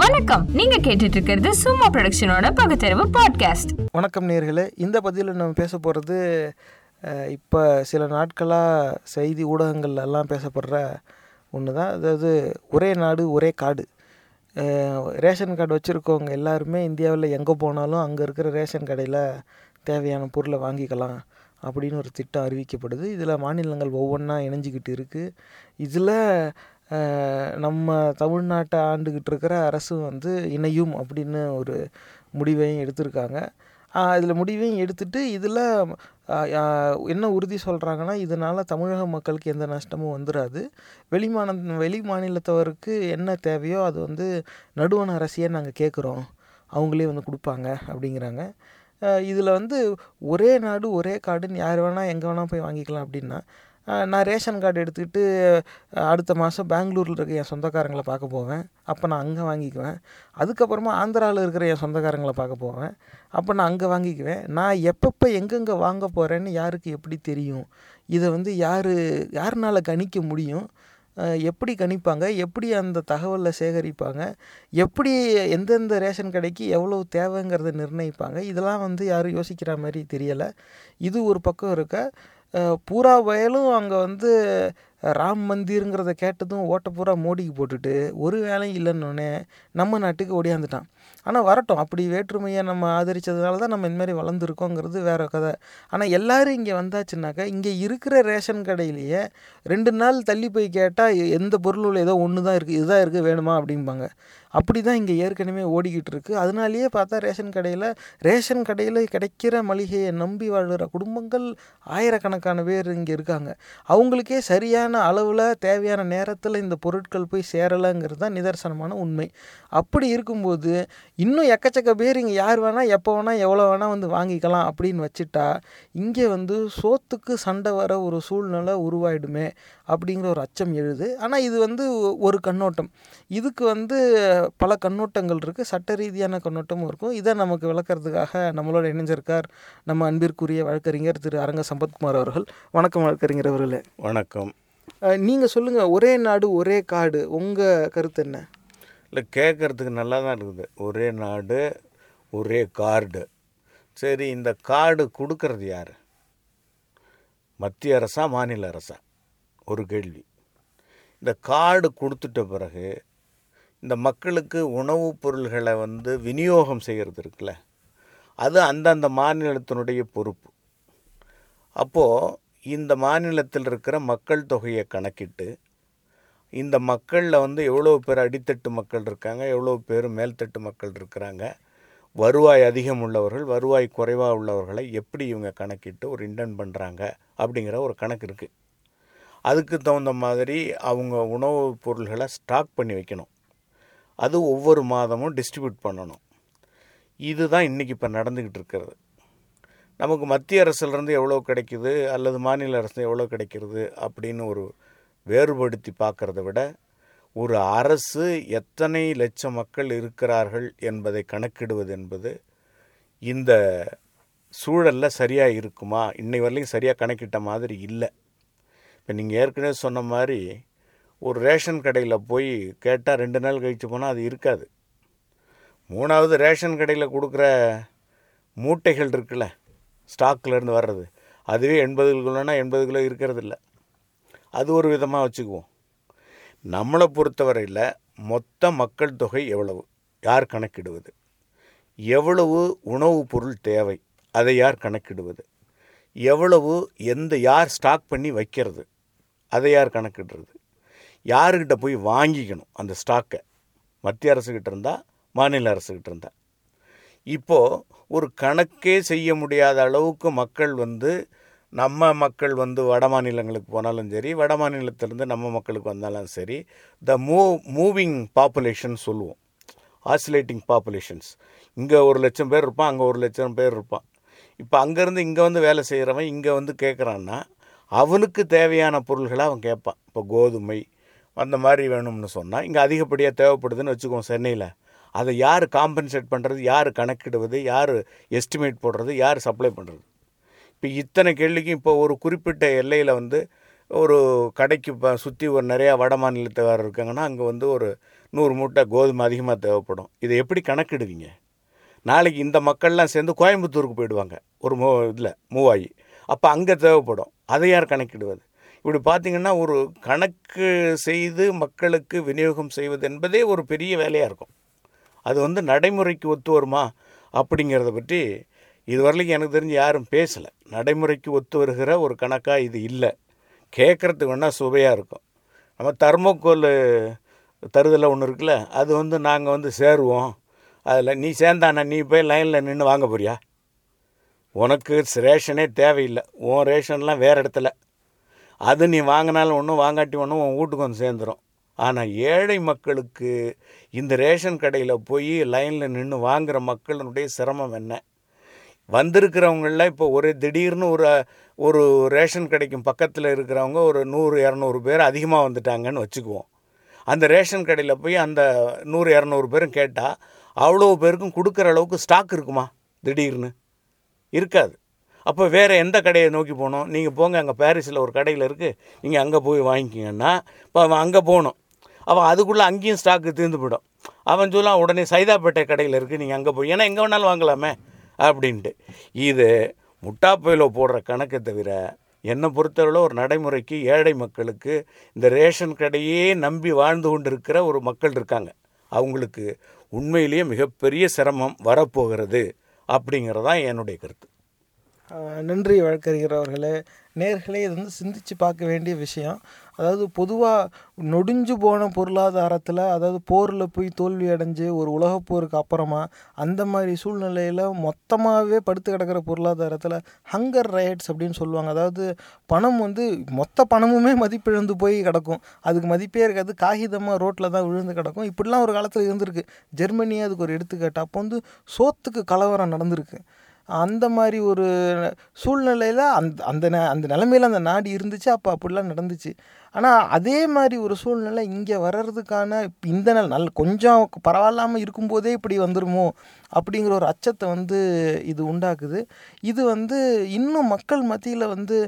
வணக்கம். நீங்க கேட்டுட்டு இருக்கிறது சும்மா ப்ரொடக்ஷனோட பகுத்தறிவு பாட்காஸ்ட் வணக்கம் நேர்களே. இந்த பதிவில் நம்ம பேச போகிறது இப்போ சில நாட்களாக செய்தி ஊடகங்கள் எல்லாம் பேசப்படுற ஒன்று தான். அதாவது ஒரே நாடு ஒரே காடு. ரேஷன் கார்டு வச்சுருக்கவங்க எல்லாருமே இந்தியாவில் எங்கே போனாலும் அங்கே இருக்கிற ரேஷன் கடையில் தேவையான பொருளை வாங்கிக்கலாம் அப்படின்னு ஒரு திட்டம் அறிவிக்கப்படுது. இதில் மாநிலங்கள் ஒவ்வொன்றா இணைஞ்சிக்கிட்டு இருக்குது இதில் நம்ம தமிழ்நாட்டை ஆண்டுக்கிட்டு இருக்கிற அரசும் வந்து இணையும் அப்படின்னு ஒரு முடிவையும் எடுத்திருக்காங்க. இதில் முடிவையும் எடுத்துட்டு இதில் என்ன உறுதி சொல்கிறாங்கன்னா இதனால் தமிழக மக்களுக்கு எந்த நஷ்டமும் வந்துடாது வெளிமான வெளி மாநிலத்தவருக்கு என்ன தேவையோ அது வந்து நடுவண அரசியே நாங்கள் கேட்குறோம். அவங்களே வந்து கொடுப்பாங்க அப்படிங்கிறாங்க. இதில் வந்து ஒரே நாடு ஒரே காடுன்னு யார் வேணால் எங்கே வேணால் போய் வாங்கிக்கலாம் அப்படின்னா நான் ரேஷன் கார்டு எடுத்துக்கிட்டு அடுத்த மாதம் பெங்களூரில் இருக்க என் சொந்தக்காரங்களை பார்க்க போவேன். அப்போ நான் அங்கே வாங்கிக்குவேன். அதுக்கப்புறமா ஆந்திராவில் இருக்கிற என் சொந்தக்காரங்களை பார்க்க போவேன். அப்போ நான் அங்கே வாங்கிக்குவேன். நான் எப்பப்போ எங்கெங்கே வாங்க போகிறேன்னு யாருக்கு எப்படி தெரியும்? இதை வந்து யார் யாருனால கணிக்க முடியும்? எப்படி கணிப்பாங்க? எப்படி அந்த தகவலை சேகரிப்பாங்க? எப்படி எந்தெந்த ரேஷன் கடைக்கு எவ்வளோ தேவைங்கிறத நிர்ணயிப்பாங்க? இதெல்லாம் வந்து யாரும் யோசிக்கிற மாதிரி தெரியலை. இது ஒரு பக்கம் இருக்க. பூரா வயலும் அங்கே வந்து ராம் மந்திருங்கிறத கேட்டதும் ஓட்ட பூரா மோடிக்கு போட்டுட்டு ஒரு வேலையும் இல்லைன்னொன்னே நம்ம நாட்டுக்கு ஓடியாந்துட்டான். ஆனால் வரட்டும் அப்படி வேற்றுமையை நம்ம ஆதரித்ததுனால தான் நம்ம இந்தமாரி வளர்ந்துருக்கோங்கிறது வேற கதை. ஆனால் எல்லோரும் இங்கே வந்தாச்சுனாக்கா இங்கே இருக்கிற ரேஷன் கடையிலேயே ரெண்டு நாள் தள்ளி போய் கேட்டால் எந்த பொருளும் ஏதோ ஒன்று தான் இருக்குது இதுதான் இருக்குது வேணுமா அப்படிம்பாங்க. அப்படி தான் இங்கே ஏற்கனவே ஓடிக்கிட்டு இருக்குது அதனாலேயே பார்த்தா ரேஷன் கடையில் ரேஷன் கடையில் கிடைக்கிற மளிகையை நம்பி வாழ்கிற குடும்பங்கள் ஆயிரக்கணக்கான பேர் இங்கே இருக்காங்க. அவங்களுக்கே சரியான அளவில் தேவையான நேரத்தில் இந்த பொருட்கள் போய் சேரலைங்கிறது தான் நிதர்சனமான உண்மை. அப்படி இருக்கும்போது இன்னும் எக்கச்சக்க பேர் இங்கே யார் வேணால் எப்போ வேணால் எவ்வளோ வேணால் வந்து வாங்கிக்கலாம் அப்படின்னு வச்சுட்டா இங்கே வந்து சோத்துக்கு சண்டை வர ஒரு சூழ்நிலை உருவாயிடுமே அப்படிங்கிற ஒரு அச்சம் எழுது. ஆனால் இது வந்து ஒரு கண்ணோட்டம். இதுக்கு வந்து பல கண்ணோட்டங்கள் இருக்குது சட்ட ரீதியான கண்ணோட்டமும் இருக்கும். இதை நமக்கு விளக்கறதுக்காக நம்மளோட இணைஞ்சிருக்கார் நம்ம அன்பிற்குரிய வழக்கறிஞர் திரு அரங்க சம்பத்குமார் அவர்கள். வணக்கம் வழக்கறிஞர் அவர்களே. வணக்கம். நீங்கள் சொல்லுங்கள் ஒரே நாடு ஒரே காடு உங்கள் கருத்து என்ன? இல்லை கேட்குறதுக்கு நல்லா தான் இருக்குது. ஒரே நாடு ஒரே கார்டு. சரி இந்த கார்டு கொடுக்கறது யார்? மத்திய அரசா மாநில அரசா? ஒரு கேள்வி. இந்த கார்டு கொடுத்துட்ட பிறகு இந்த மக்களுக்கு உணவுப் பொருள்களை வந்து விநியோகம் செய்கிறது இருக்குல்ல அது அந்தந்த மாநிலத்தினுடைய பொறுப்பு. அப்போது இந்த மாநிலத்தில் இருக்கிற மக்கள் தொகையை கணக்கிட்டு இந்த மக்களில் வந்து எவ்வளோ பேர் அடித்தட்டு மக்கள் இருக்காங்க எவ்வளோ பேர் மேல்தட்டு மக்கள் இருக்கிறாங்க வருவாய் அதிகம் உள்ளவர்கள் வருவாய் குறைவாக உள்ளவர்களை எப்படி இவங்க கணக்கிட்டு ஒரு இன்டன் பண்ணுறாங்க அப்படிங்கிற ஒரு கணக்கு இருக்குது அதுக்கு தகுந்த மாதிரி அவங்க உணவுப் பொருள்களை ஸ்டாக் பண்ணி வைக்கணும். அது ஒவ்வொரு மாதமும் டிஸ்ட்ரிபியூட் பண்ணணும். இதுதான் இன்றைக்கி இப்போ நடந்துக்கிட்டு இருக்கிறது. நமக்கு மத்திய அரசுலேருந்து எவ்வளோ கிடைக்குது? அல்லது மாநில அரசு எவ்வளோ கிடைக்கிறது? அப்படின்னு ஒரு வேறுபடுத்தி பார்க்கறத விட ஒரு அரசு எத்தனை லட்சம் மக்கள் இருக்கிறார்கள் என்பதை கணக்கிடுவது என்பது இந்த சூழலில் சரியாக இருக்குமா? இன்னை வரலையும் சரியாக கணக்கிட்ட மாதிரி இல்லை. இப்போ நீங்கள் ஏற்கனவே சொன்ன மாதிரி ஒரு ரேஷன் கடையில் போய் கேட்டால் ரெண்டு நாள் கழித்து போனால் அது இருக்காது. மூணாவது ரேஷன் கடையில் கொடுக்குற மூட்டைகள் இருக்குல்ல ஸ்டாக்லேருந்து வர்றது. அதுவே எண்பது கிலோனா எண்பது கிலோ இருக்கிறது இல்லை அது ஒரு விதமாக வச்சுக்குவோம். நம்மளை பொறுத்தவரையில் மொத்த மக்கள் தொகை எவ்வளவு? யார் கணக்கிடுவது? எவ்வளவு உணவுப் பொருள் தேவை? அதை யார் கணக்கிடுவது? எவ்வளவு எந்த யார் ஸ்டாக் பண்ணி வைக்கிறது? அதை யார் கணக்கிடுறது? யாருக்கிட்ட போய் வாங்கிக்கணும் அந்த ஸ்டாக்கை? மத்திய அரசுக்கிட்ட இருந்தால் மாநில அரசுக்கிட்ட இருந்தால் இப்போது ஒரு கணக்கே செய்ய முடியாத அளவுக்கு மக்கள் வந்து நம்ம மக்கள் வந்து வட மாநிலங்களுக்கு போனாலும் சரி வட மாநிலத்திலேருந்து நம்ம மக்களுக்கு வந்தாலும் சரி த மூவ் மூவிங் பாப்புலேஷன் சொல்லுவோம். ஆசிலேட்டிங் பாப்புலேஷன்ஸ் இங்கே ஒரு லட்சம் பேர் இருப்பான் அங்கே ஒரு லட்சம் பேர் இருப்பான். இப்போ அங்கேருந்து இங்கே வந்து வேலை செய்கிறவன் இங்கே வந்து கேட்குறான்னா அவனுக்கு தேவையான பொருள்களை அவன் கேட்பான். இப்போ கோதுமை அந்த மாதிரி வேணும்னு சொன்னால் இங்கே அதிகப்படியாக தேவைப்படுதுன்னு வச்சுக்குவோம் சென்னையில். அதை யார் காம்பன்சேட் பண்ணுறது யார் கணக்கிடுவது யார் எஸ்டிமேட் போடுறது யார் சப்ளை பண்ணுறது இப்போ இத்தனை கேள்விக்கும் இப்போ ஒரு குறிப்பிட்ட எல்லையில் வந்து ஒரு கடைக்கு இப்போ சுற்றி ஒரு நிறையா வட மாநிலத்தவர் இருக்காங்கன்னா அங்கே வந்து ஒரு நூறு மூட்டை கோதுமை அதிகமாக தேவைப்படும். இதை எப்படி கணக்கிடுவீங்க? நாளைக்கு இந்த மக்கள்லாம் சேர்ந்து கோயம்புத்தூருக்கு போயிடுவாங்க ஒரு மூ இதில் மூவாயி. அப்போ அங்கே தேவைப்படும். அதை யார் கணக்கிடுவது? இப்படி பார்த்தீங்கன்னா ஒரு கணக்கு செய்து மக்களுக்கு விநியோகம் செய்வது என்பதே ஒரு பெரிய வேலையாக இருக்கும். அது வந்து நடைமுறைக்கு ஒத்து வருமா? அப்படிங்கிறத பற்றி இதுவரையிலும் எனக்கு தெரிஞ்சு யாரும் பேசலை. நடைமுறைக்கு ஒத்து வருகிற ஒரு கணக்காக இது இல்லை. கேட்குறதுக்கு வேணால் சுவையாக இருக்கும். நம்ம தர்மக்கோல் தருதலை ஒன்று இருக்குல்ல அது வந்து நாங்கள் வந்து சேருவோம். அதில் நீ சேர்ந்தாண்ணா நீ போய் லைனில் நின்று வாங்க போறியா? உனக்கு ரேஷனே தேவையில்லை. உன் ரேஷன்லாம் வேறு இடத்துல. அது நீ வாங்கினாலும் ஒன்றும் வாங்காட்டி ஒன்றும் உன் வீட்டுக்கு வந்து சேர்ந்துடும் ஆனால் ஏழை மக்களுக்கு இந்த ரேஷன் கடையில் போய் லைனில் நின்று வாங்குகிற மக்களினுடைய சிரமம் என்ன? வந்திருக்கிறவங்கள இப்போ ஒரு திடீர்னு ஒரு ஒரு ரேஷன் கடைக்கும் பக்கத்தில் இருக்கிறவங்க ஒரு நூறு இரநூறு பேர் அதிகமாக வந்துட்டாங்கன்னு வச்சுக்குவோம். அந்த ரேஷன் கடையில் போய் அந்த நூறு இரநூறு பேரும் கேட்டால் அவ்வளோ பேருக்கும் கொடுக்குற அளவுக்கு ஸ்டாக் இருக்குமா? திடீர்னு. இருக்காது. அப்போ வேறு எந்த கடையை நோக்கி போகணும் நீங்கள் போங்க அங்கே பாரிஸில் ஒரு கடையில் இருக்குது நீங்கள் அங்கே போய் வாங்கிக்கிங்கன்னா இப்போ அவன் அங்கே போகணும். அவன் அதுக்குள்ளே அங்கேயும் ஸ்டாக்கு தீர்ந்து போயிடும். அவன் சொல்லலாம் உடனே சைதாப்பேட்டை கடையில் இருக்குது நீங்கள் அங்கே போய் ஏன்னா எங்கே வேணாலும் வாங்கலாமே அப்படின்ட்டு. இது முட்டாப்பையில் போடுற கணக்கை தவிர என்னை பொறுத்தவரை ஒரு நடைமுறைக்கு ஏழை மக்களுக்கு இந்த ரேஷன் கடையே நம்பி வாழ்ந்து கொண்டிருக்கிற ஒரு மக்கள் இருக்காங்க. அவங்களுக்கு உண்மையிலேயே மிகப்பெரிய சிரமம் வரப்போகிறது அப்படிங்கிறதான் என்னுடைய கருத்து. நன்றி வழக்கறிஞர் அவர்களே. நேர்களே இது வந்து சிந்தித்து பார்க்க வேண்டிய விஷயம். அதாவது பொதுவாக நொடிஞ்சு போன பொருளாதாரத்தில் அதாவது போரில் போய் தோல்வி அடைஞ்சு ஒரு உலகப் போருக்கு அப்புறமா அந்த மாதிரி சூழ்நிலையில் மொத்தமாகவே படுத்து கிடக்கிற பொருளாதாரத்தில் ஹங்கர் ரயட்ஸ் அப்படின்னு சொல்லுவாங்க. அதாவது பணம் வந்து மொத்த பணமுமே மதிப்பிழந்து போய் கிடக்கும். அதுக்கு மதிப்பே இருக்காது. காகிதமாக ரோட்டில் தான் விழுந்து கிடக்கும். இப்படிலாம் ஒரு காலத்தில் இருந்திருக்கு. ஜெர்மனியே அதுக்கு ஒரு எடுத்துக்காட்டு. அப்போ வந்து சோத்துக்கு கலவரம் நடந்திருக்கு. அந்த மாதிரி ஒரு சூழ்நிலையில் அந்த அந்த ந அந்த நிலமையில் அந்த நாடு இருந்துச்சு அப்போ அப்படிலாம் நடந்துச்சு. ஆனால் அதே மாதிரி ஒரு சூழ்நிலை இங்கே வர்றதுக்கான இந்த நாள் நல்ல கொஞ்சம் பரவாயில்லாமல் இருக்கும்போதே இப்படி வந்துருமோ? அப்படிங்கிற ஒரு அச்சத்தை வந்து இது உண்டாக்குது. இது வந்து இன்னும் மக்கள் மத்தியில் வந்து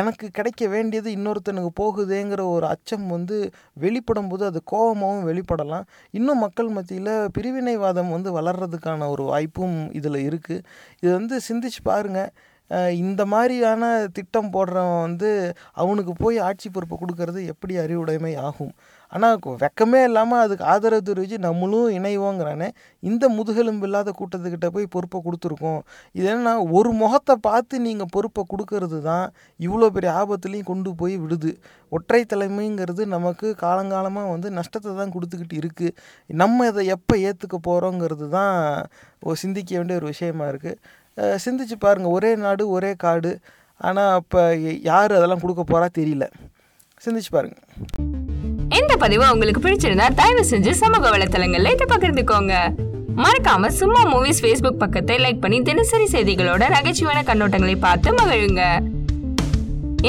எனக்கு கிடைக்க வேண்டியது இன்னொருத்தனுக்கு போகுதேங்கிற ஒரு அச்சம் வந்து வெளிப்படும் போது அது கோபமாகவும் வெளிப்படலாம். இன்னும் மக்கள் மத்தியில் பிரிவினைவாதம் வந்து வளர்கிறதுக்கான ஒரு வாய்ப்பும் இதில் இருக்குது இது வந்து சிந்திச்சு பாருங்கள் இந்த மாதிரியான திட்டம் போடுறவன் வந்து அவனுக்கு போய் ஆட்சி பொறுப்பை கொடுக்கறது எப்படி அறிவுடைமை ஆகும்? ஆனால் வெக்கமே இல்லாமல் அதுக்கு ஆதரவு தெரிவித்து நம்மளும் இணைவோங்கிறானே. இந்த முதுகெலும்பு இல்லாத கூட்டத்துக்கிட்ட போய் பொறுப்பை கொடுத்துருக்கோம். இது என்னன்னா ஒரு முகத்தை பார்த்து நீங்கள் பொறுப்பை கொடுக்கறது தான் இவ்வளோ பெரிய ஆபத்துலேயும் கொண்டு போய் விடுது. ஒற்றை தலைமைங்கிறது நமக்கு காலங்காலமாக வந்து நஷ்டத்தை தான் கொடுத்துக்கிட்டு இருக்குது நம்ம இதை எப்போ ஏற்றுக்க போகிறோங்கிறது தான் சிந்திக்க வேண்டிய ஒரு விஷயமா இருக்குது சிந்திச்சு பாருங்கள் ஒரே நாடு ஒரே காடு. ஆனால் அப்போ யார் அதெல்லாம் கொடுக்க போகிறா தெரியல. சிந்திச்சு பாருங்கள் இந்த பதிவு உங்களுக்கு பிடிச்சிருந்தா தயவு செஞ்சு சமூக வலைத்தளங்கள்ல இதை பகிர்ந்துக்கோங்க. மறக்காம சும்மா மூவிஸ் ஃபேஸ்புக் பக்கத்தை லைக் பண்ணி தினசரி செய்திகளோட நகைச்சுவையான கண்ணோட்டங்களை பார்த்து மகிழுங்க.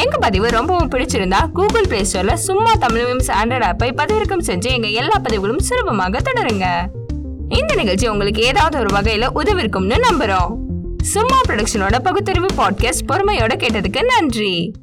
எங்க பதிவு ரொம்பவும் பிடிச்சிருந்தா கூகுள் பிளே ஸ்டோர்ல சும்மா தமிழ் மீம்ஸ் ஆண்ட்ராய்ட் ஆப்பை பதிவிறக்கம் செஞ்சு எங்க எல்லா பதிவுகளும் சுலபமாக தொடருங்க. இந்த நிகழ்ச்சி உங்களுக்கு ஏதாவது ஒரு வகையில உதவிருக்கும்னு நம்புறோம். சும்மா ப்ரொடக்ஷனோட பகுத்தறிவு பாட்காஸ்ட் பொறுமையோட கேட்டதுக்கு நன்றி.